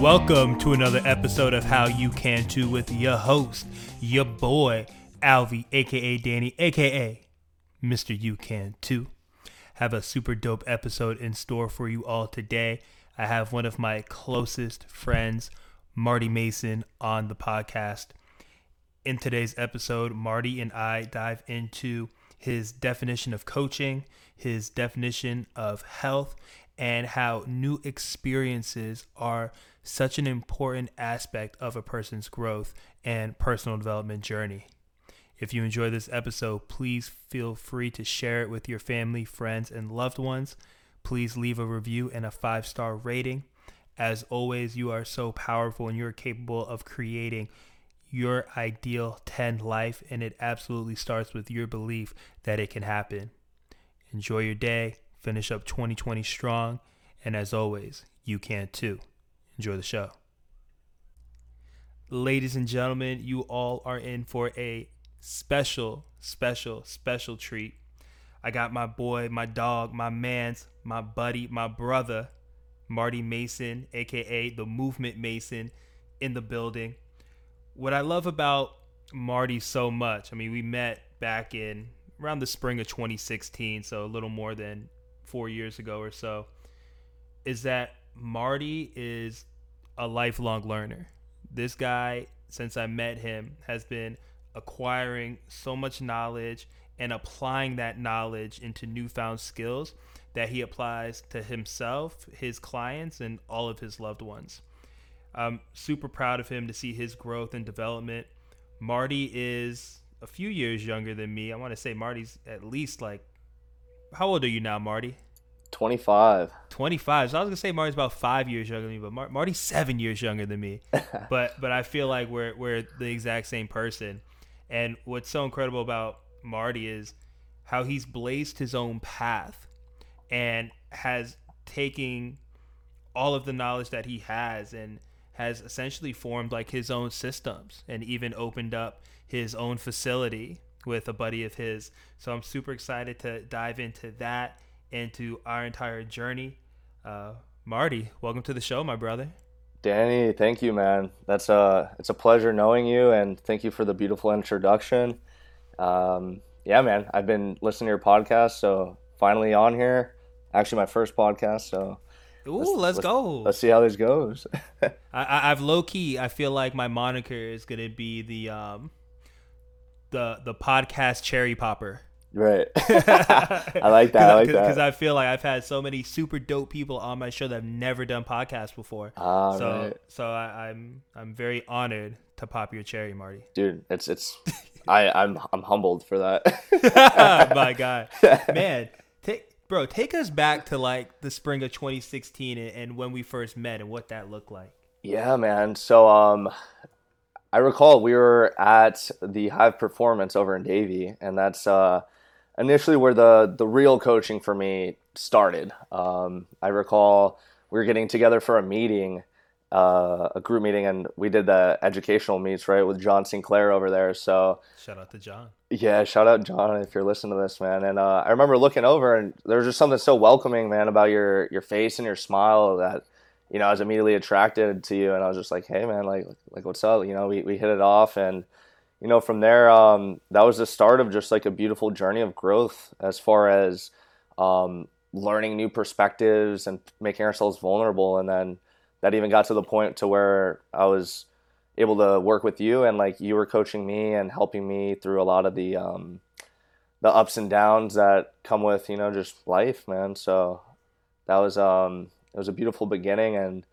Welcome to another episode of How You Can Too with your host, your boy, Alvy, aka Danny, aka Mr. You Can Too. Have a super dope episode in store for you all today. I have one of my closest friends, Marty Mason, on the podcast. In today's episode, Marty and I dive into his definition of coaching, his definition of health, and how new experiences are such an important aspect of a person's growth and personal development journey. If you enjoy this episode, please feel free to share it with your family, friends, and loved ones. Please leave a review and a five star rating. As always, you are so powerful and you're capable of creating your ideal 10 life, and it absolutely starts with your belief that it can happen. Enjoy your day, finish up 2020 strong, and as always, you can too. Enjoy the show. Ladies and gentlemen, you all are in for a special, special, special treat. I got my boy, my dog, my man's, my buddy, my brother, Marty Mason, aka the Movement Mason, in the building. What I love about Marty so much, I mean, we met back in around the spring of 2016, so a little more than four years ago or so, is that Marty is a lifelong learner. This guy, since I met him, has been acquiring so much knowledge and applying that knowledge into newfound skills that he applies to himself, his clients, and all of his loved ones. I'm super proud of him to see his growth and development. Marty is a few years younger than me. I want to say Marty's at least like, how old are you now, Marty? 25. 25. So I was gonna say Marty's about five years younger than me, but Mar- Marty's seven years younger than me. but but I feel like we're we're the exact same person. And what's so incredible about Marty is how he's blazed his own path and has taken all of the knowledge that he has and has essentially formed like his own systems and even opened up his own facility with a buddy of his. So I'm super excited to dive into that into our entire journey. Uh, Marty, welcome to the show, my brother. Danny, thank you, man. That's a uh, it's a pleasure knowing you, and thank you for the beautiful introduction. Um, yeah, man, I've been listening to your podcast, so finally on here. Actually, my first podcast, so. Ooh, let's, let's, let's go. Let's see how this goes. I, I've low key. I feel like my moniker is gonna be the um, the the podcast cherry popper. Right. I like that. I like that. Because I feel like I've had so many super dope people on my show that have never done podcasts before. Ah, so right. so I, am I'm, I'm very honored to pop your cherry, Marty. Dude, it's it's I I'm I'm humbled for that. my God, man, bro, take us back to like the spring of 2016 and, and when we first met and what that looked like. Yeah, man. So um, I recall we were at the Hive Performance over in Davie, and that's uh initially where the the real coaching for me started. Um, I recall we were getting together for a meeting, uh, a group meeting, and we did the educational meets right with John Sinclair over there. So shout out to John. Yeah, shout out John if you're listening to this, man. And uh, I remember looking over, and there was just something so welcoming, man, about your your face and your smile that you know I was immediately attracted to you, and I was just like, hey, man, like like what's up? You know, we we hit it off, and you know, from there, um, that was the start of just like a beautiful journey of growth as far as um, learning new perspectives and making ourselves vulnerable. And then that even got to the point to where I was able to work with you and like you were coaching me and helping me through a lot of the um, the ups and downs that come with you know just life, man. So that was um, it was a beautiful beginning and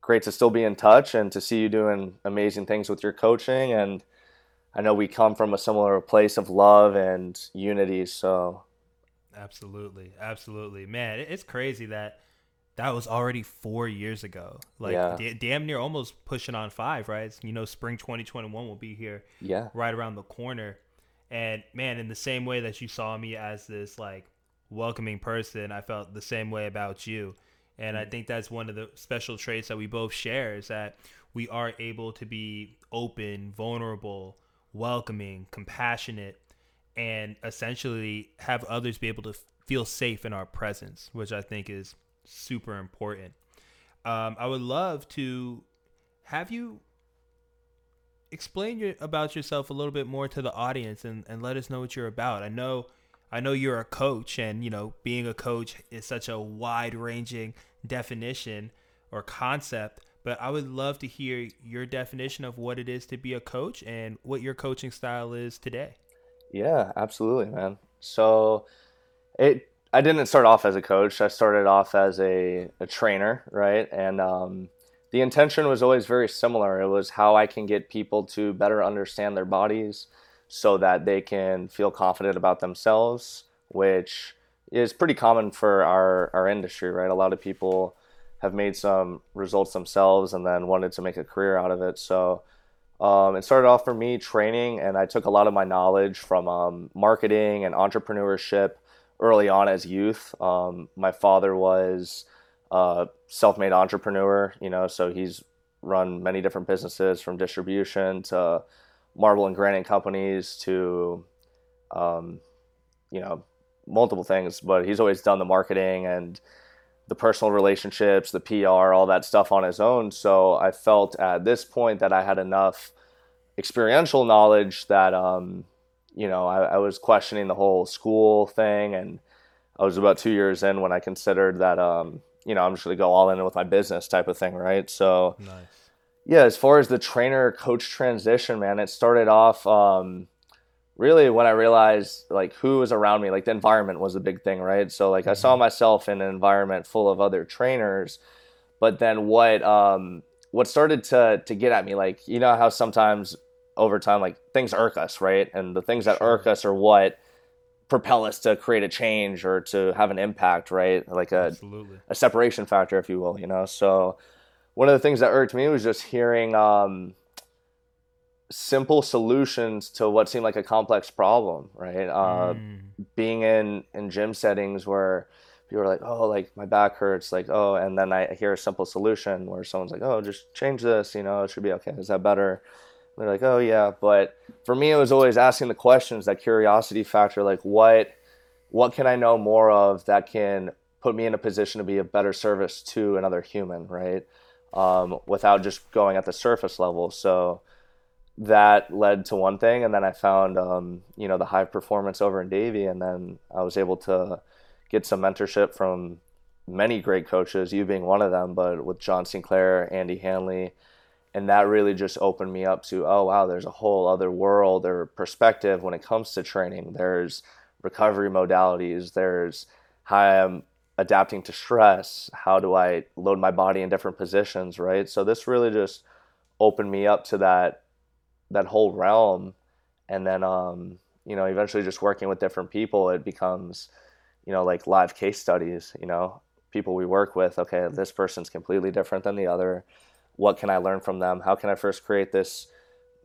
great to still be in touch and to see you doing amazing things with your coaching and I know we come from a similar place of love and unity. So, absolutely, absolutely, man, it's crazy that that was already four years ago. Like yeah. d- damn near almost pushing on five, right? You know, spring 2021 will be here. Yeah, right around the corner. And man, in the same way that you saw me as this like welcoming person, I felt the same way about you. And I mm-hmm. think that's one of the special traits that we both share is that we are able to be open, vulnerable, welcoming, compassionate, and essentially have others be able to feel safe in our presence, which I think is super important. Um, I would love to have you explain your, about yourself a little bit more to the audience and, and let us know what you're about. I know I know you're a coach and you know being a coach is such a wide ranging definition or concept, but I would love to hear your definition of what it is to be a coach and what your coaching style is today. Yeah, absolutely, man. So it I didn't start off as a coach. I started off as a, a trainer, right? And um, the intention was always very similar. It was how I can get people to better understand their bodies so that they can feel confident about themselves, which is pretty common for our, our industry, right? A lot of people have made some results themselves and then wanted to make a career out of it. So um, it started off for me training, and I took a lot of my knowledge from um, marketing and entrepreneurship early on as youth. Um, my father was a self-made entrepreneur, you know, so he's run many different businesses from distribution to marble and granite companies to, um, you know, multiple things. But he's always done the marketing and the personal relationships, the PR, all that stuff on his own. So I felt at this point that I had enough experiential knowledge that um, you know, I, I, was questioning the whole school thing, and I was about two years in when I considered that, um, you know, I'm just going to go all in with my business type of thing, right? So, nice. yeah, as far as the trainer coach transition, man, it started off um, really when I realized like who was around me, like the environment was a big thing, right? So, like, mm-hmm. I saw mm-hmm. myself in an environment full of other trainers, but then what, um, what started to to get at me, like you know how sometimes over time, like things irk us, right? And the things that irk us are what propel us to create a change or to have an impact, right? Like a Absolutely. a separation factor, if you will, you know. So one of the things that irked me was just hearing um, simple solutions to what seemed like a complex problem, right? Uh, mm. Being in in gym settings where people are like, "Oh, like my back hurts," like, "Oh," and then I hear a simple solution where someone's like, "Oh, just change this," you know, it should be okay. Is that better? They're like, oh yeah, but for me, it was always asking the questions, that curiosity factor, like what, what can I know more of that can put me in a position to be a better service to another human, right? Um, without just going at the surface level. So that led to one thing, and then I found, um, you know, the high performance over in Davie, and then I was able to get some mentorship from many great coaches, you being one of them, but with John Sinclair, Andy Hanley and that really just opened me up to oh wow there's a whole other world or perspective when it comes to training. There's recovery modalities. There's how i'm adapting to stress. How do i load my body in different positions right? So this really just opened me up to that that whole realm. And then um you know eventually just working with different people it becomes you know like live case studies you know people we work with okay this person's completely different than the other what can I learn from them? How can I first create this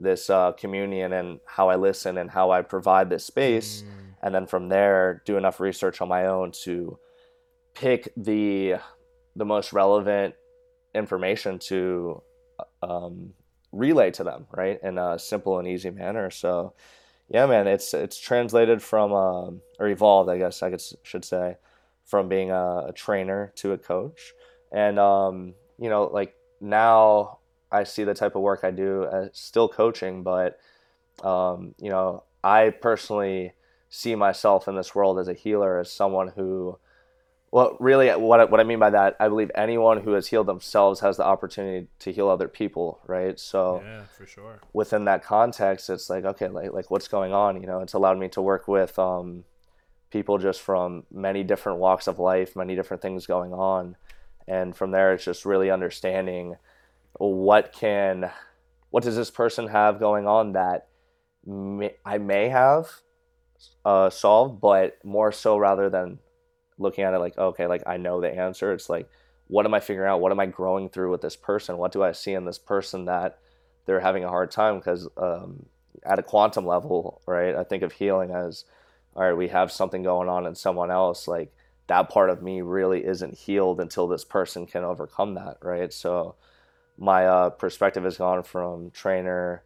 this uh, communion and how I listen and how I provide this space, mm. and then from there do enough research on my own to pick the the most relevant information to um, relay to them, right, in a simple and easy manner. So, yeah, man, it's it's translated from um, or evolved, I guess I could, should say, from being a, a trainer to a coach, and um, you know, like now I see the type of work I do as still coaching, but um, you know, I personally see myself in this world as a healer, as someone who, well, really, what what I mean by that, I believe anyone who has healed themselves has the opportunity to heal other people, right? So, yeah, for sure. Within that context, it's like, okay, like like what's going on? You know, it's allowed me to work with um, people just from many different walks of life, many different things going on and from there it's just really understanding what can what does this person have going on that may, I may have uh, solved, but more so rather than looking at it like okay, like I know the answer. It's like what am I figuring out? What am I growing through with this person? What do I see in this person that they're having a hard time? Because um, at a quantum level, right? I think of healing as all right, we have something going on in someone else, like that part of me really isn't healed until this person can overcome that, right? So my uh, perspective has gone from trainer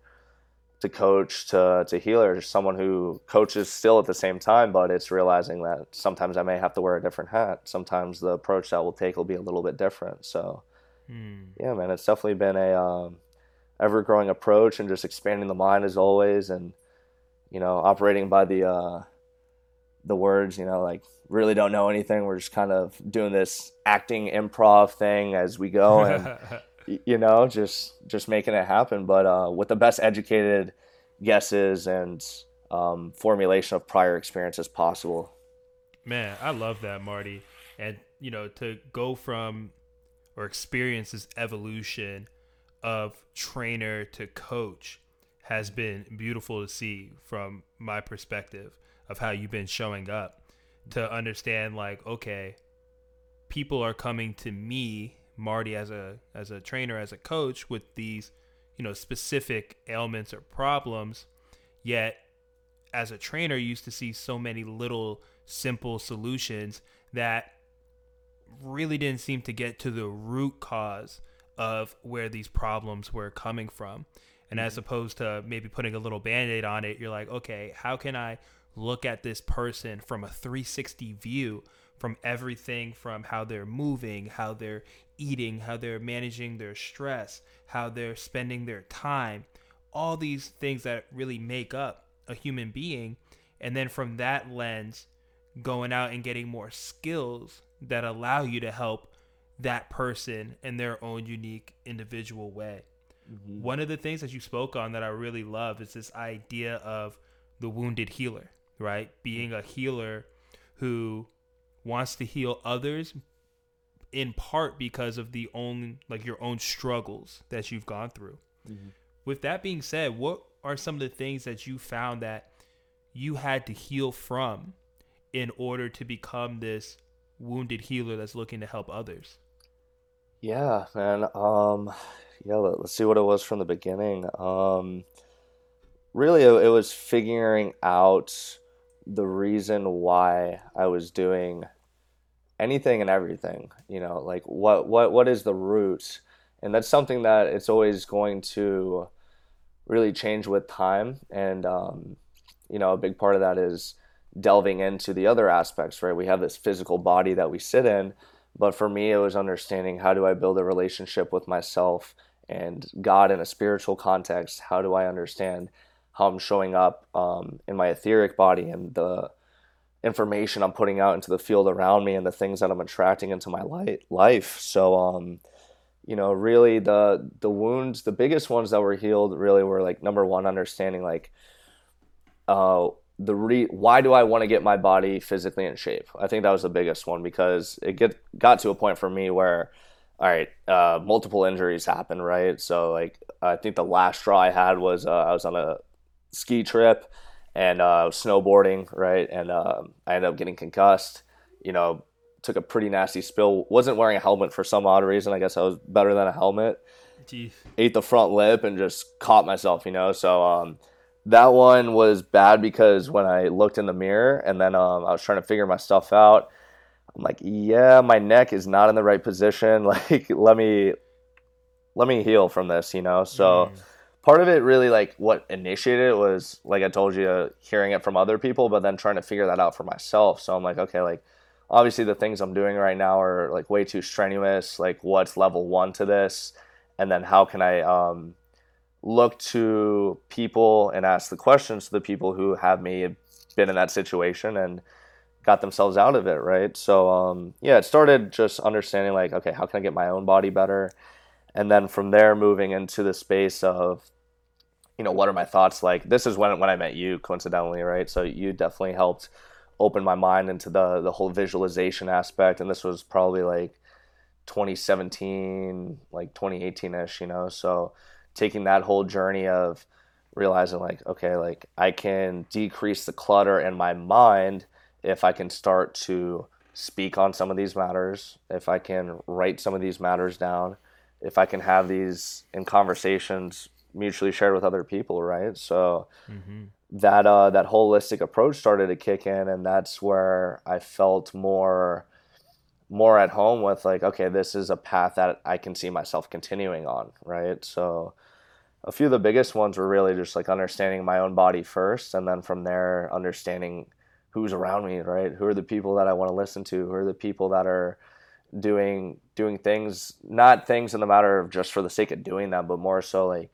to coach to to healer, someone who coaches still at the same time, but it's realizing that sometimes I may have to wear a different hat. Sometimes the approach that we'll take will be a little bit different. So, mm. yeah, man, it's definitely been a um, ever growing approach and just expanding the mind as always, and you know, operating by the uh, the words. You know, like really don't know anything. We're just kind of doing this acting improv thing as we go, and you know, just just making it happen. But uh, with the best educated guesses and um, formulation of prior experience as possible. Man, I love that, Marty. And you know, to go from or experience this evolution of trainer to coach has been beautiful to see from my perspective of how you've been showing up to understand like okay people are coming to me Marty as a as a trainer as a coach with these you know specific ailments or problems yet as a trainer you used to see so many little simple solutions that really didn't seem to get to the root cause of where these problems were coming from and as mm-hmm. opposed to maybe putting a little band-aid on it you're like okay how can i look at this person from a 360 view from everything from how they're moving, how they're eating, how they're managing their stress, how they're spending their time, all these things that really make up a human being. And then from that lens, going out and getting more skills that allow you to help that person in their own unique individual way. Mm-hmm. One of the things that you spoke on that I really love is this idea of the wounded healer, right? Being a healer who wants to heal others in part because of the own like your own struggles that you've gone through. Mm-hmm. With that being said, what are some of the things that you found that you had to heal from in order to become this wounded healer that's looking to help others? Yeah, man. Um yeah, let, us see what it was from the beginning. Um really it, it was figuring out the reason why I was doing anything and everything you know like what what what is the root and that's something that it's always going to really change with time. And um, you know a big part of that is delving into the other aspects right? We have this physical body that we sit in but for me it was understanding how do i build a relationship with myself and god in a spiritual context? How do i understand how i'm showing up um, in my etheric body and the information I'm putting out into the field around me and the things that I'm attracting into my life. So, um, you know, really the the wounds, the biggest ones that were healed, really were like number one, understanding like, uh, the re why do I want to get my body physically in shape? I think that was the biggest one because it get got to a point for me where, all right, uh, multiple injuries happen, right? So like I think the last straw I had was uh, I was on a ski trip and uh, snowboarding, right? And uh, I ended up getting concussed. You know, took a pretty nasty spill. Wasn't wearing a helmet for some odd reason. I guess I was better than a helmet. Jeez. Ate the front lip and just caught myself. You know, so um, that one was bad because when I looked in the mirror and then um, I was trying to figure my stuff out. I'm like, yeah, my neck is not in the right position. Like, let me let me heal from this. You know, so. Mm part of it really like what initiated it was like I told you hearing it from other people but then trying to figure that out for myself. So I'm like okay like obviously the things I'm doing right now are like way too strenuous. Like what's level 1 to this? And then how can I um, look to people and ask the questions to the people who have me been in that situation and got themselves out of it right? So um, yeah it started just understanding like okay how can I get my own body better and then from there moving into the space of you know what are my thoughts? Like this is when when i met you coincidentally right? So you definitely helped open my mind into the the whole visualization aspect. And this was probably like 2017 like 2018ish you know? So taking that whole journey of realizing like okay like i can decrease the clutter in my mind if i can start to speak on some of these matters if i can write some of these matters down if I can have these in conversations mutually shared with other people, right? So mm-hmm. that uh, that holistic approach started to kick in, and that's where I felt more more at home with like, okay, this is a path that I can see myself continuing on, right? So a few of the biggest ones were really just like understanding my own body first, and then from there understanding who's around me, right? Who are the people that I want to listen to? Who are the people that are doing doing things, not things in the matter of just for the sake of doing them, but more so like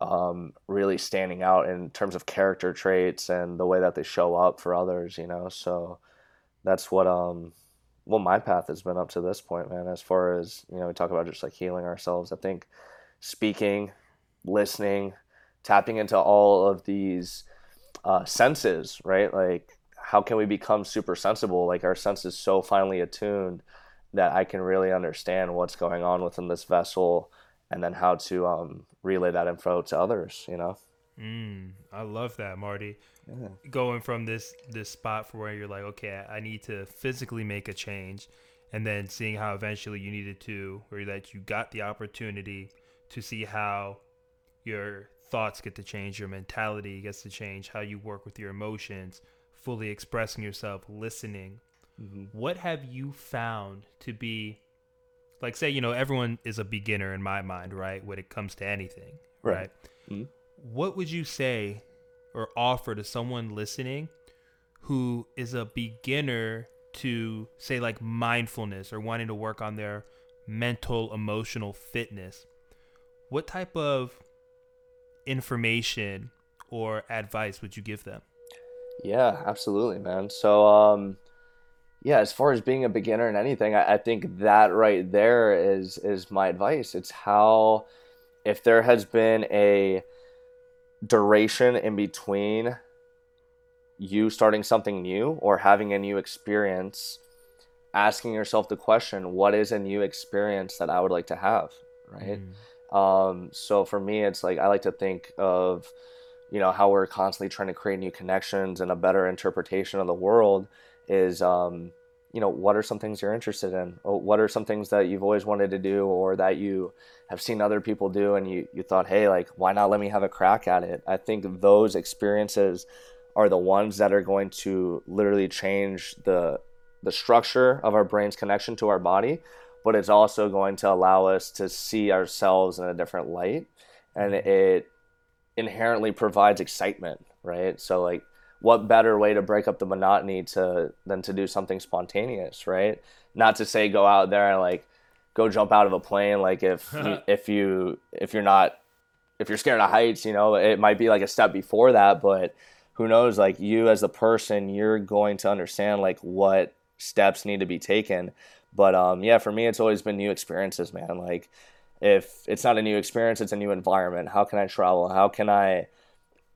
um, really standing out in terms of character traits and the way that they show up for others, you know. So that's what um well my path has been up to this point, man. As far as you know, we talk about just like healing ourselves. I think speaking, listening, tapping into all of these uh, senses, right? Like, how can we become super sensible? Like, our senses so finely attuned that I can really understand what's going on within this vessel and then how to um, relay that info to others, you know? Mm, I love that, Marty. Yeah. Going from this this spot for where you're like, okay, I need to physically make a change, and then seeing how eventually you needed to, or that you got the opportunity to see how your thoughts get to change, your mentality gets to change, how you work with your emotions, fully expressing yourself, listening. Mm-hmm. What have you found to be like say, you know, everyone is a beginner in my mind, right, when it comes to anything, right? right? Mm-hmm. What would you say or offer to someone listening who is a beginner to say like mindfulness or wanting to work on their mental emotional fitness? What type of information or advice would you give them? Yeah, absolutely, man. So, um, yeah, as far as being a beginner in anything, I, I, think that right there is is my advice. It's how if there has been a duration in between you starting something new or having a new experience, asking yourself the question, what is a new experience that I would like to have, right? Mm. Um, so for me, it's like I like to think of, you know, how we're constantly trying to create new connections and a better interpretation of the world is, um, you know, what are some things you're interested in? What are some things that you've always wanted to do or that you have seen other people do and you, you thought, hey, like, why not let me have a crack at it? I think those experiences are the ones that are going to literally change the the structure of our brain's connection to our body but it's also going to allow us to see ourselves in a different light and it inherently provides excitement right so like what better way to break up the monotony to than to do something spontaneous right not to say go out there and like go jump out of a plane like if you, if you if you're not if you're scared of heights you know it might be like a step before that but who knows like you as the person you're going to understand like what steps need to be taken but um, yeah, for me, it's always been new experiences, man. Like, if it's not a new experience, it's a new environment. How can I travel? How can I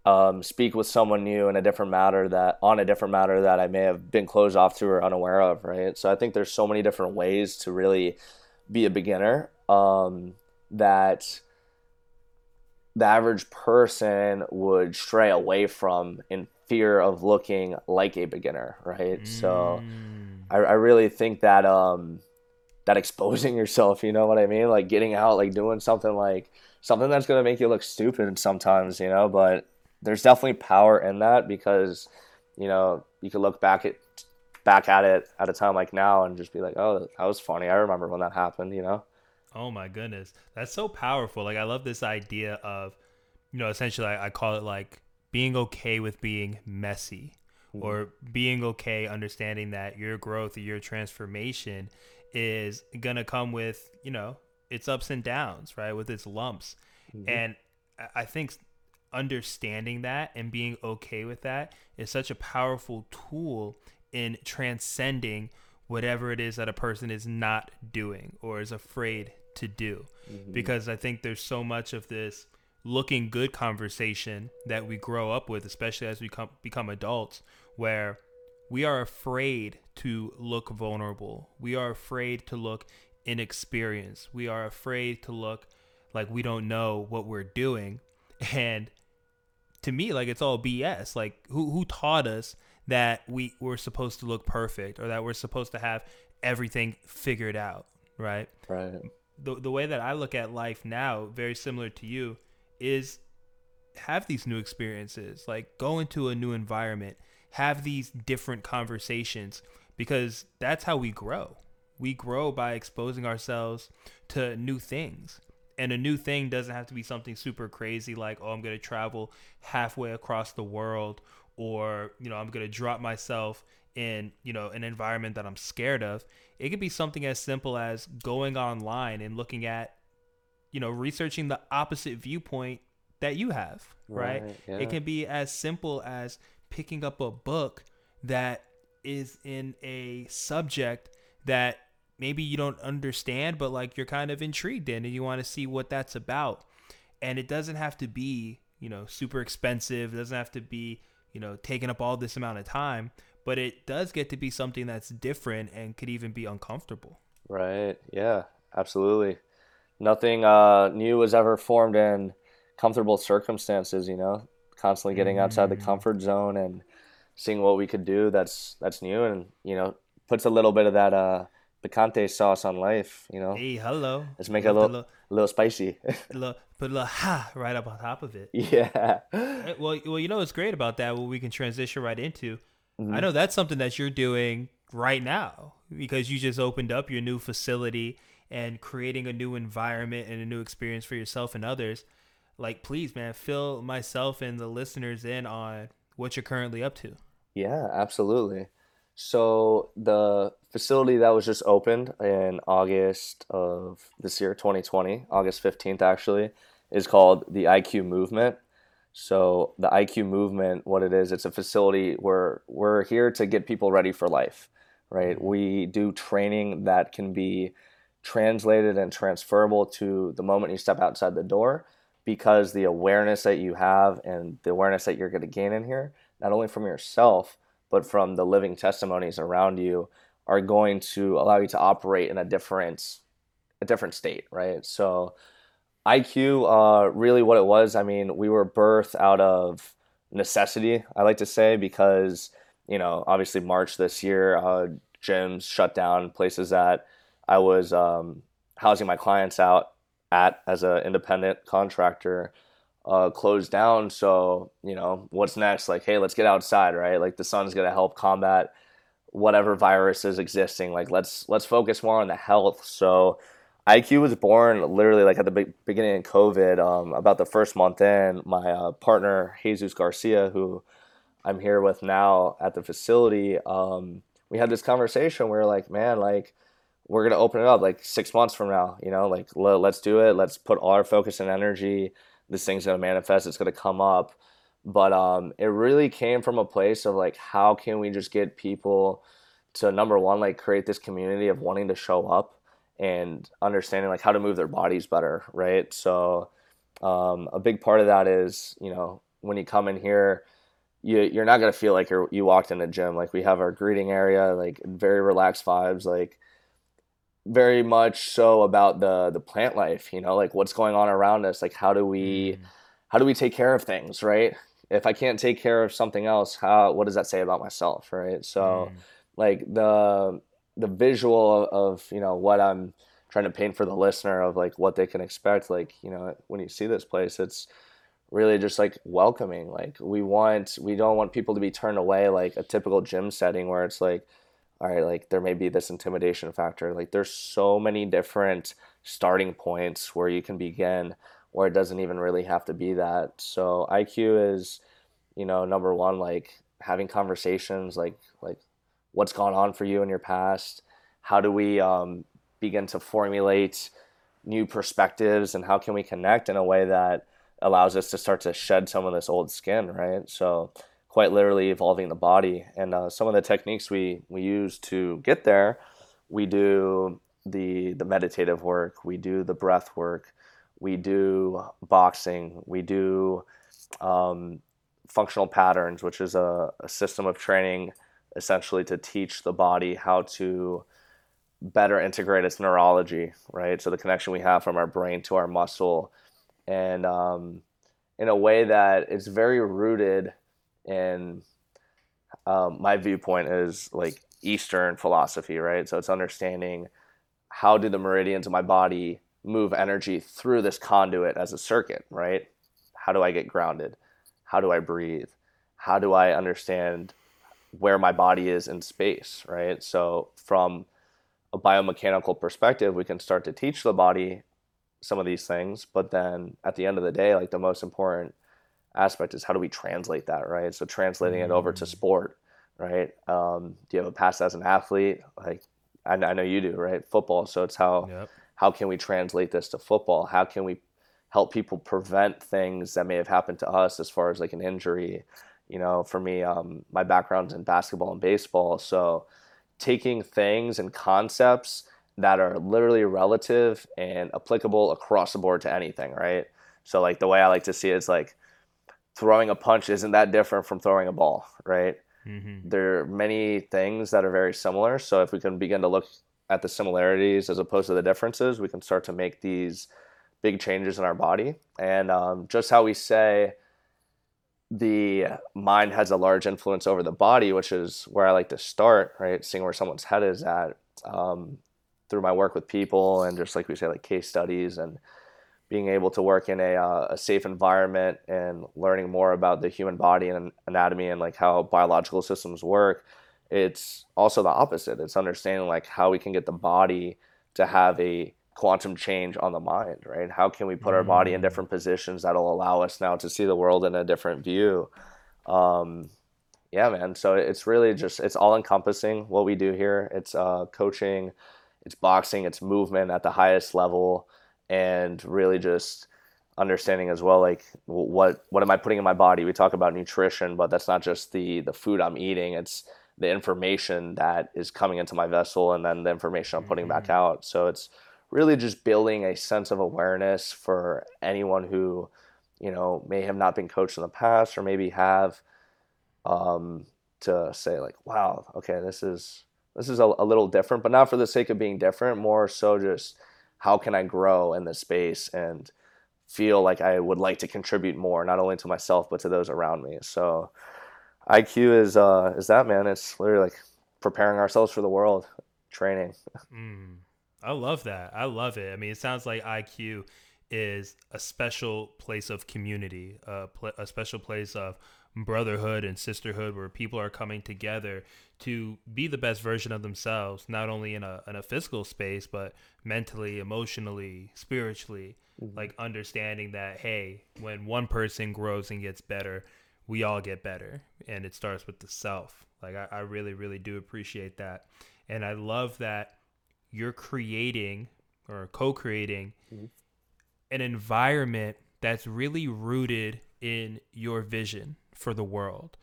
um, speak with someone new in a different matter that on a different matter that I may have been closed off to or unaware of, right? So I think there's so many different ways to really be a beginner um, that the average person would stray away from in fear of looking like a beginner, right? Mm. So I, I really think that um that exposing yourself, you know what I mean? Like getting out, like doing something like something that's gonna make you look stupid sometimes, you know, but there's definitely power in that because, you know, you can look back at back at it at a time like now and just be like, Oh, that was funny. I remember when that happened, you know? Oh my goodness. That's so powerful. Like I love this idea of you know, essentially I, I call it like being okay with being messy mm-hmm. or being okay understanding that your growth or your transformation is gonna come with you know its ups and downs right with its lumps mm-hmm. and i think understanding that and being okay with that is such a powerful tool in transcending whatever it is that a person is not doing or is afraid to do mm-hmm. because i think there's so much of this looking good conversation that we grow up with, especially as we come, become adults, where we are afraid to look vulnerable. We are afraid to look inexperienced. We are afraid to look like we don't know what we're doing. And to me, like it's all BS. Like who who taught us that we were supposed to look perfect or that we're supposed to have everything figured out, right? Right. The the way that I look at life now, very similar to you, is have these new experiences, like go into a new environment, have these different conversations because that's how we grow. We grow by exposing ourselves to new things. And a new thing doesn't have to be something super crazy like oh i'm going to travel halfway across the world or you know i'm going to drop myself in you know an environment that i'm scared of it could be something as simple as going online and looking at you know researching the opposite viewpoint that you have right, right yeah. it can be as simple as picking up a book that is in a subject that maybe you don't understand, but like you're kind of intrigued in and you want to see what that's about. And it doesn't have to be, you know, super expensive. It doesn't have to be, you know, taking up all this amount of time, but it does get to be something that's different and could even be uncomfortable. Right. Yeah, absolutely. Nothing uh, new was ever formed in comfortable circumstances, you know, constantly getting outside the mm. comfort zone and seeing what we could do that's that's new and, you know, puts a little bit of that uh picante sauce on life, you know. Hey, hello. Let's make it a little, little, little spicy. a little, put a little ha right up on top of it. Yeah. Well, well, you know what's great about that? What we can transition right into. Mm-hmm. I know that's something that you're doing right now because you just opened up your new facility and creating a new environment and a new experience for yourself and others. Like, please, man, fill myself and the listeners in on what you're currently up to. Yeah, absolutely. So the facility that was just opened in August of this year, 2020, August 15th actually, is called the IQ Movement. So the IQ Movement, what it is, it's a facility where we're here to get people ready for life, right? Mm-hmm. We do training that can be translated and transferable to the moment you step outside the door because the awareness that you have and the awareness that you're going to gain in here, not only from yourself, but from the living testimonies around you are going to allow you to operate in a different a different state right? So iq uh, really what it was i mean we were birthed out of necessity i like to say because you know obviously march this year uh, gyms shut down places that i was um, housing my clients out at as an independent contractor uh, closed down. So, you know, what's next? Like, hey, let's get outside, right? Like the sun's gonna help combat whatever virus is existing. Like let's let's focus more on the health. So IQ was born literally like at the be- beginning of COVID. Um, about the first month in, my uh, partner Jesus Garcia, who I'm here with now at the facility, um, we had this conversation. where like, man, like we're gonna open it up like six months from now. You know, like l- let's do it. Let's put all our focus and energy this thing's going to manifest it's going to come up. But um, it really came from a place of like how can we just get people to number one like create this community of wanting to show up and understanding like how to move their bodies better right? So um, a big part of that is you know when you come in here you, you're not going to feel like you're, you walked in a gym. Like we have our greeting area like very relaxed vibes. Like very much so about the the plant life you know like what's going on around us like how do we mm. how do we take care of things right if i can't take care of something else how what does that say about myself right so mm. like the the visual of, of you know what i'm trying to paint for the listener of like what they can expect like you know when you see this place it's really just like welcoming like we want we don't want people to be turned away like a typical gym setting where it's like all right, like there may be this intimidation factor. Like there's so many different starting points where you can begin where it doesn't even really have to be that. So IQ is, you know, number one, like having conversations like like what's gone on for you in your past. How do we um, begin to formulate new perspectives and how can we connect in a way that allows us to start to shed some of this old skin, right? So quite literally evolving the body. And uh, some of the techniques we, we use to get there, we do the, the meditative work, we do the breath work, we do boxing, we do um, functional patterns, which is a, a system of training essentially to teach the body how to better integrate its neurology, right? So the connection we have from our brain to our muscle, and um, in a way that is very rooted and um, my viewpoint is like Eastern philosophy, right? So it's understanding how do the meridians of my body move energy through this conduit as a circuit, right? How do I get grounded? How do I breathe? How do I understand where my body is in space, right? So from a biomechanical perspective, we can start to teach the body some of these things, but then at the end of the day, like the most important aspect is how do we translate that, right? So translating it over to mm. sport, right? Um, do you have a past as an athlete? Like I, I know you do, right? Football. So it's how yep. how can we translate this to football? How can we help people prevent things that may have happened to us as far as like an injury? You know, for me, um, my background's in basketball and baseball, so taking things and concepts that are literally relative and applicable across the board to anything, right? So like the way I like to see it is like throwing a punch isn't that different from throwing a ball, right? Mm-hmm. There are many things that are very similar. So if we can begin to look at the similarities as opposed to the differences, we can start to make these big changes in our body. And um, just how we say the mind has a large influence over the body, which is where I like to start, right? Seeing where someone's head is at. Um, through my work with people and just like we say, like case studies and being able to work in a, uh, a safe environment and learning more about the human body and anatomy and like how biological systems work it's also the opposite. It's understanding like how we can get the body to have a quantum change on the mind right? How can we put our body in mm. different positions that'll allow us now to see the world in a different view? Um, yeah man. So it's really just it's all encompassing what we do here. It's uh, coaching it's boxing, it's movement at the highest level, and really just understanding as well like what what am I putting in my body? We talk about nutrition, but that's not just the the food I'm eating. It's the information that is coming into my vessel and then the information I'm putting mm-hmm. back out. So it's really just building a sense of awareness for anyone who, you know, may have not been coached in the past or maybe have um, to say like, wow, okay, this is this is a, a little different, but not for the sake of being different, more so just how can I grow in this space and feel like I would like to contribute more, not only to myself but to those around me. So IQ is uh is that man. It's literally like preparing ourselves for the world, training. Mm, I love that. I love it. I mean, it sounds like IQ is a special place of community, a, pl- a special place of brotherhood and sisterhood where people are coming together to be the best version of themselves, not only in a, in a physical space, but mentally, emotionally, spiritually. Mm-hmm. Like understanding that, hey, when one person grows and gets better, we all get better. And it starts with the self. Like, I, I really, really do appreciate that. And I love that you're creating or co creating mm-hmm. an environment that's really rooted in your vision for the world,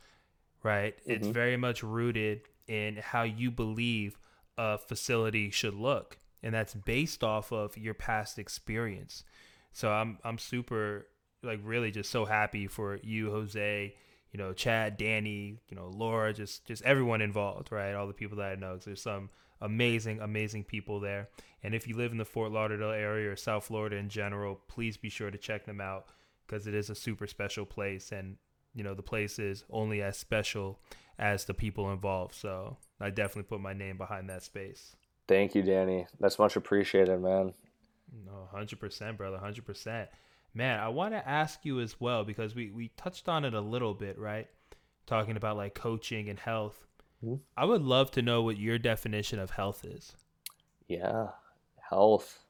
right? Mm-hmm. It's very much rooted in how you believe a facility should look, and that's based off of your past experience. So I'm I'm super like really just so happy for you, Jose. You know, Chad, Danny, you know, Laura, just just everyone involved, right? All the people that I know. There's some amazing, amazing people there. And if you live in the Fort Lauderdale area or South Florida in general, please be sure to check them out because it is a super special place. And you know the place is only as special as the people involved. So I definitely put my name behind that space. Thank you, Danny. That's much appreciated, man. No, hundred percent, brother, hundred percent. Man, I want to ask you as well because we we touched on it a little bit, right? Talking about like coaching and health. Mm-hmm. I would love to know what your definition of health is. Yeah, health.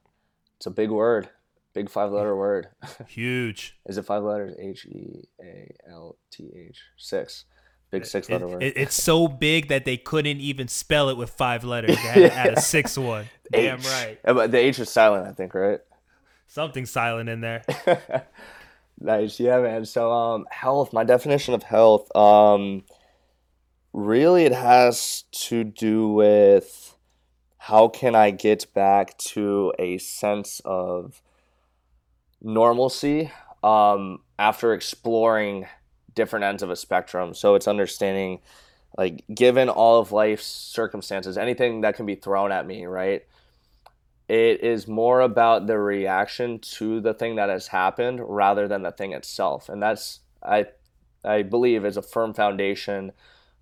It's a big word. Big five letter word. Huge. Is it five letters? H E A L T H. Six. Big six letter it, word. It, it's so big that they couldn't even spell it with five letters. They had to add a sixth one. Damn right. but the H is silent, I think, right? Something silent in there. nice. Yeah, man. So um health, my definition of health, um really it has to do with how can I get back to a sense of normalcy um, after exploring different ends of a spectrum. So it's understanding, like, given all of life's circumstances, anything that can be thrown at me, right? It is more about the reaction to the thing that has happened rather than the thing itself. And that's, I, I believe, is a firm foundation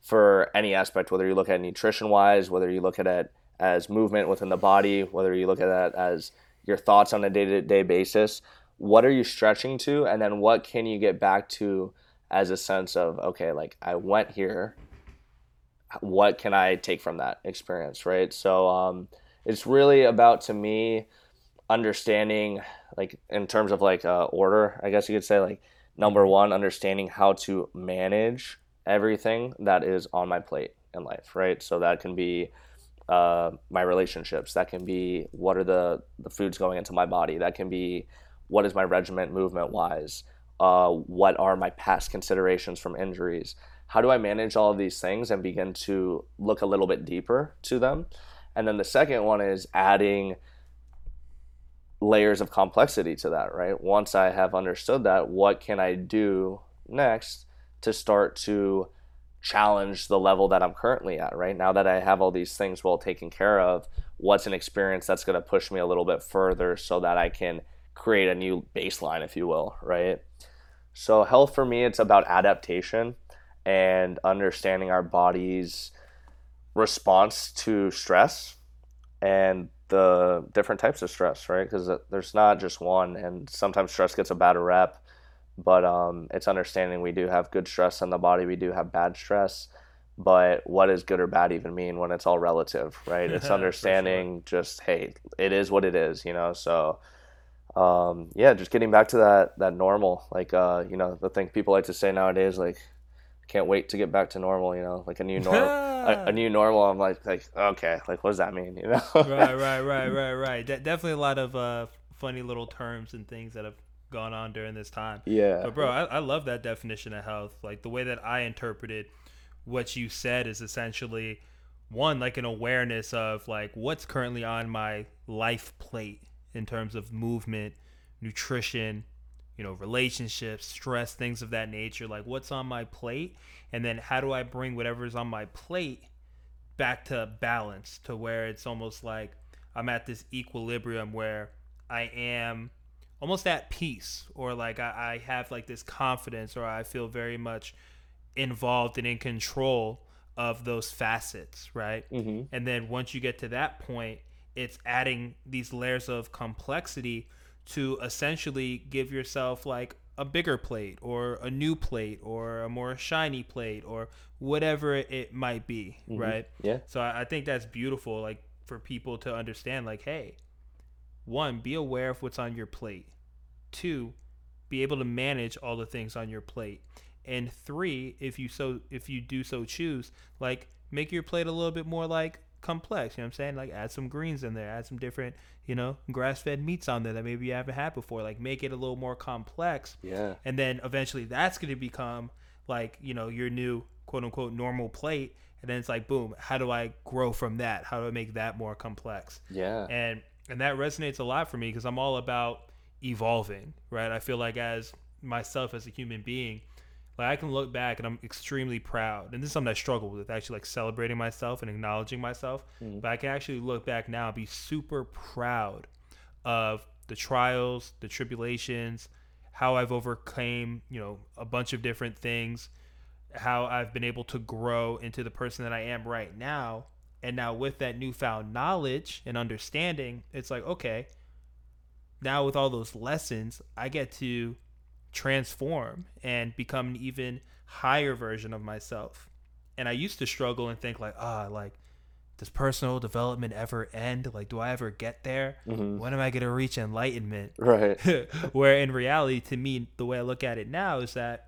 for any aspect, whether you look at nutrition wise, whether you look at it as movement within the body, whether you look at that as your thoughts on a day to day basis what are you stretching to? And then what can you get back to as a sense of okay like i went here. What can i take from that experience right? So um, it's really about to me understanding like in terms of like uh, order i guess you could say like number one understanding how to manage everything that is on my plate in life right? So that can be uh, my relationships. That can be what are the the foods going into my body? That can be what is my regiment movement wise uh, what are my past considerations from injuries how do i manage all of these things and begin to look a little bit deeper to them and then the second one is adding layers of complexity to that, right? Once I have understood that, what can I do next to start to challenge the level that I'm currently at, right? Now that I have all these things well taken care of, what's an experience that's going to push me a little bit further so that I can create a new baseline, if you will, right? So, health for me, it's about adaptation and understanding our body's response to stress and the different types of stress, right? Because there's not just one, and sometimes stress gets a bad rep. But um, it's understanding we do have good stress in the body, we do have bad stress. But what does good or bad even mean when it's all relative, right? It's understanding sure. just hey, it is what it is, you know. So um, yeah, just getting back to that that normal, like uh, you know, the thing people like to say nowadays, like can't wait to get back to normal. You know, like a new normal, a, a, new normal. I'm like, like okay, like what does that mean? You know? right, right, right, right, right. De- definitely a lot of uh, funny little terms and things that have gone on during this time. Yeah. But bro, I, I love that definition of health. Like the way that I interpreted what you said is essentially one like an awareness of like what's currently on my life plate in terms of movement, nutrition, you know, relationships, stress, things of that nature. Like, what's on my plate? And then how do I bring whatever's on my plate back to balance to where it's almost like I'm at this equilibrium where I am almost at peace or like I, I have like this confidence or I feel very much involved and in control of those facets, right? Mm-hmm. And then once you get to that point, it's adding these layers of complexity to essentially give yourself like a bigger plate or a new plate or a more shiny plate or whatever it might be, mm-hmm. right? Yeah. So I, I think that's beautiful, like for people to understand, like, hey, one, be aware of what's on your plate. Two, be able to manage all the things on your plate. And three, if you so if you do so choose, like make your plate a little bit more like complex. You know what I'm saying? Like add some greens in there, add some different, you know, grass fed meats on there that maybe you haven't had before. Like make it a little more complex. Yeah. And then eventually that's gonna become like, you know, your new quote unquote normal plate. And then it's like boom, how do I grow from that? How do I make that more complex? Yeah. And and that resonates a lot for me because I'm all about evolving, right? I feel like as myself as a human being, like I can look back and I'm extremely proud. And this is something I struggle with, actually like celebrating myself and acknowledging myself. Mm-hmm. But I can actually look back now and be super proud of the trials, the tribulations, how I've overcame, you know, a bunch of different things, how I've been able to grow into the person that I am right now. And now with that newfound knowledge and understanding, it's like, okay, now with all those lessons, I get to transform and become an even higher version of myself. And I used to struggle and think like, ah, like does personal development ever end? Like, do I ever get there? Mm-hmm. When am I going to reach enlightenment? Right. Where in reality, to me, the way I look at it now is that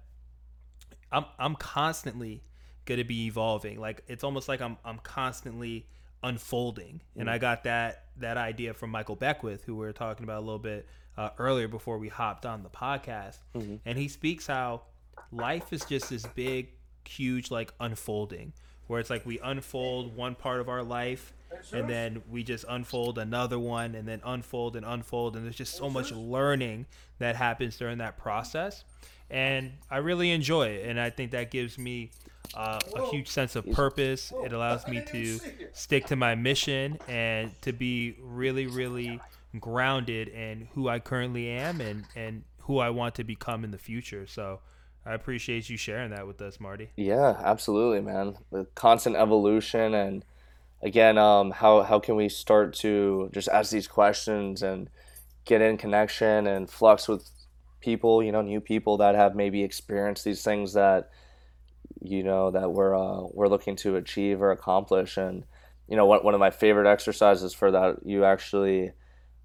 I'm I'm constantly going to be evolving. Like, it's almost like I'm I'm constantly unfolding. Mm-hmm. And I got that that idea from Michael Beckwith, who we were talking about a little bit uh, earlier before we hopped on the podcast, mm-hmm. and he speaks how life is just this big, huge like unfolding, where it's like we unfold one part of our life, and then we just unfold another one, and then unfold and unfold, and there's just so much learning that happens during that process, and I really enjoy it, and I think that gives me. Uh, a huge sense of purpose. It allows me to stick to my mission and to be really, really grounded in who I currently am and and who I want to become in the future. So I appreciate you sharing that with us, Marty. Yeah, absolutely, man. The constant evolution and again, um, how how can we start to just ask these questions and get in connection and flux with people, you know, new people that have maybe experienced these things that you know that we're uh, we're looking to achieve or accomplish and you know one, one of my favorite exercises for that you actually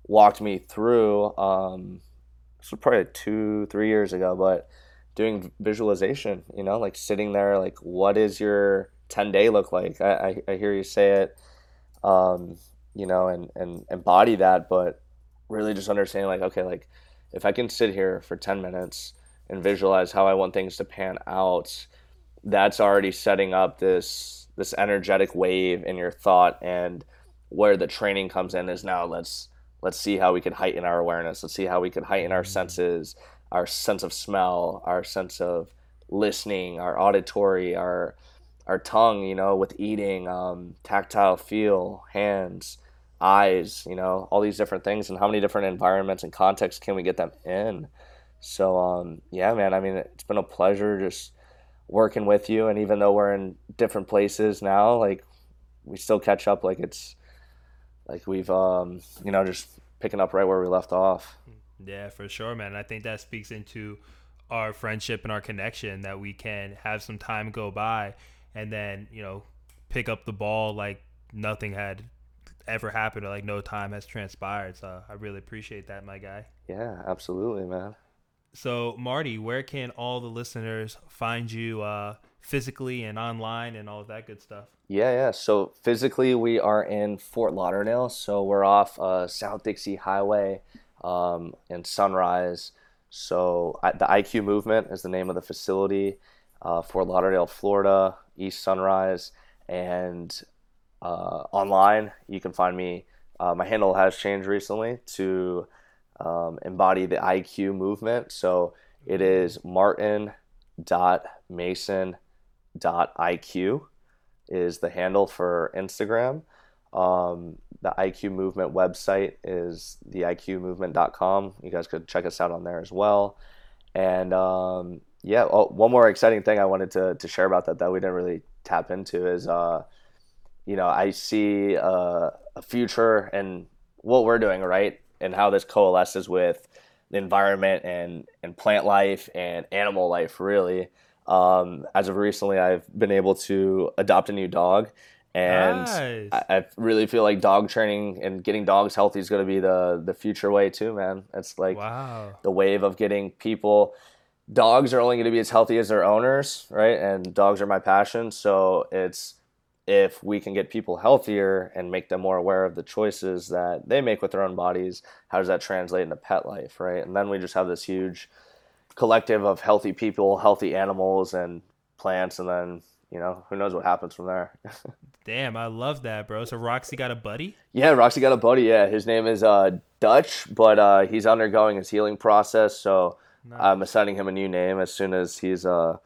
walked me through. Um, this was probably two, three years ago, but doing visualization. You know, like sitting there, like what is your ten day look like? I, I, I hear you say it, um, you know, and and embody that, but really just understanding like okay, like if I can sit here for ten minutes and visualize how I want things to pan out, that's already setting up this this energetic wave in your thought and where the training comes in is now let's let's see how we can heighten our awareness. Let's see how we can heighten our senses our sense of smell our sense of listening our auditory our our tongue you know with eating um, tactile feel hands eyes you know all these different things. And how many different environments and contexts can we get them in? So um, yeah man i mean it's been a pleasure just working with you. And even though we're in different places now like we still catch up. Like it's like we've um you know just picking up right where we left off. Yeah for sure man. I think that speaks into our friendship and our connection that we can have some time go by and then you know pick up the ball like nothing had ever happened or like no time has transpired. So i really appreciate that my guy. Yeah absolutely man. So, Marty, where can all the listeners find you uh, physically and online and all of that good stuff? Yeah, yeah. So, physically, we are in Fort Lauderdale. So, we're off uh, South Dixie Highway um, in Sunrise. So, the IQ Movement is the name of the facility, uh, Fort Lauderdale, Florida, East Sunrise. And uh, online, you can find me. Uh, my handle has changed recently to um, embody the IQ movement. So it is martin.mason.iq is the handle for Instagram. Um, the IQ Movement website is theiqmovement.com. You guys could check us out on there as well. And um, yeah, oh, one more exciting thing I wanted to, to share about that that we didn't really tap into is, uh, you know, I see uh, a future and what we're doing, right? and how this coalesces with the environment and, and plant life and animal life, really. Um, as of recently, I've been able to adopt a new dog. And nice. I, I, really feel like dog training and getting dogs healthy is going to be the, the future way, too, man. It's like wow. the wave of getting people. Dogs are only going to be as healthy as their owners, right? And dogs are my passion. So it's if we can get people healthier and make them more aware of the choices that they make with their own bodies, how does that translate into pet life, right? And then we just have this huge collective of healthy people, healthy animals, and plants, and then you know who knows what happens from there. Damn, I love that, bro. So Roxy got a buddy? Yeah, Roxy got a buddy. Yeah, his name is uh, Dutch, but uh, he's undergoing his healing process, so nice. I'm assigning him a new name as soon as he's uh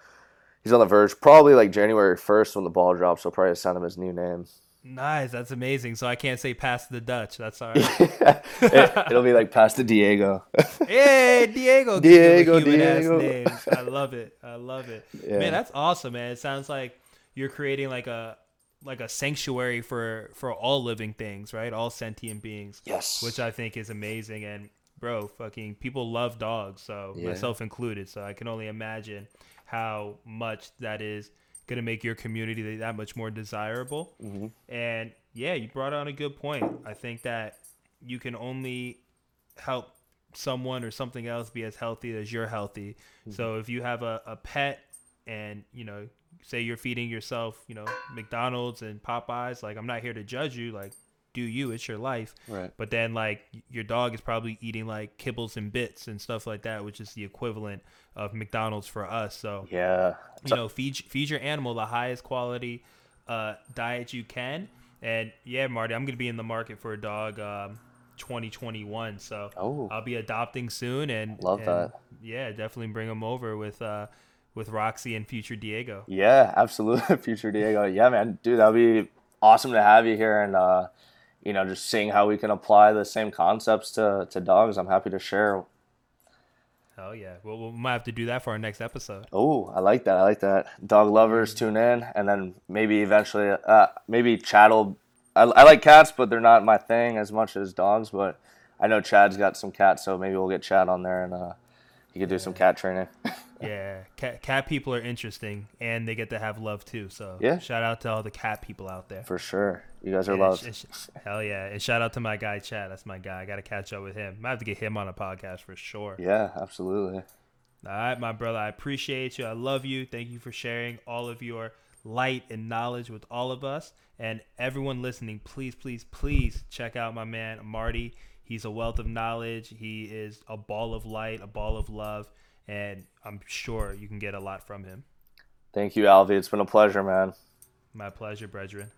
he's on the verge. Probably like January first when the ball drops. I'll probably assign him his new name. Nice, that's amazing. So I can't say past the Dutch. That's all right. it, will be like past the Diego. hey, Diego. Diego, Diego. Names. I love it. I love it. Yeah. Man, that's awesome, man. It sounds like you're creating like a like a sanctuary for for all living things, right? All sentient beings. Yes. Which I think is amazing and bro, fucking people love dogs, so yeah. myself included. So I can only imagine how much that is going to make your community that much more desirable. Mm-hmm. And yeah, you brought on a good point. I think that you can only help someone or something else be as healthy as you're healthy. Mm-hmm. So if you have a, a pet and, you know, say you're feeding yourself, you know, McDonald's and Popeyes, like I'm not here to judge you. Like do you it's your life. Right. But then like your dog is probably eating like kibbles and bits and stuff like that which is the equivalent of mcdonald's for us. So yeah. you know feed feed your animal the highest quality uh, diet you can. And yeah marty i'm gonna be in the market for a dog um, 2021 so oh. i'll be adopting soon and love and, that. yeah definitely bring them over with uh with Roxy and future Diego. Yeah, absolutely, future Diego. Yeah, man, dude, that'd be awesome to have you here, and uh, you know, just seeing how we can apply the same concepts to, to dogs. I'm happy to share. Oh yeah, well we might have to do that for our next episode. Oh, I like that. I like that. Dog lovers mm-hmm. tune in, and then maybe eventually, uh, maybe Chad will. I, I like cats, but they're not my thing as much as dogs. But I know Chad's got some cats, so maybe we'll get Chad on there, and uh, he could do yeah. some cat training. yeah, cat, cat people are interesting, and they get to have love too. So Yeah. shout out to all the cat people out there. For sure. You guys are And loved. hell yeah, and shout out to my guy Chad. That's my guy. I got to catch up with him. I have to get him on a podcast for sure. Yeah, absolutely. All right, my brother. I appreciate you. I love you. Thank you for sharing all of your light and knowledge with all of us. And everyone listening, please, please, please check out my man, Marty. He's a wealth of knowledge. He is a ball of light, a ball of love. And I'm sure you can get a lot from him. Thank you, Alvi. It's been a pleasure, man. My pleasure, brethren.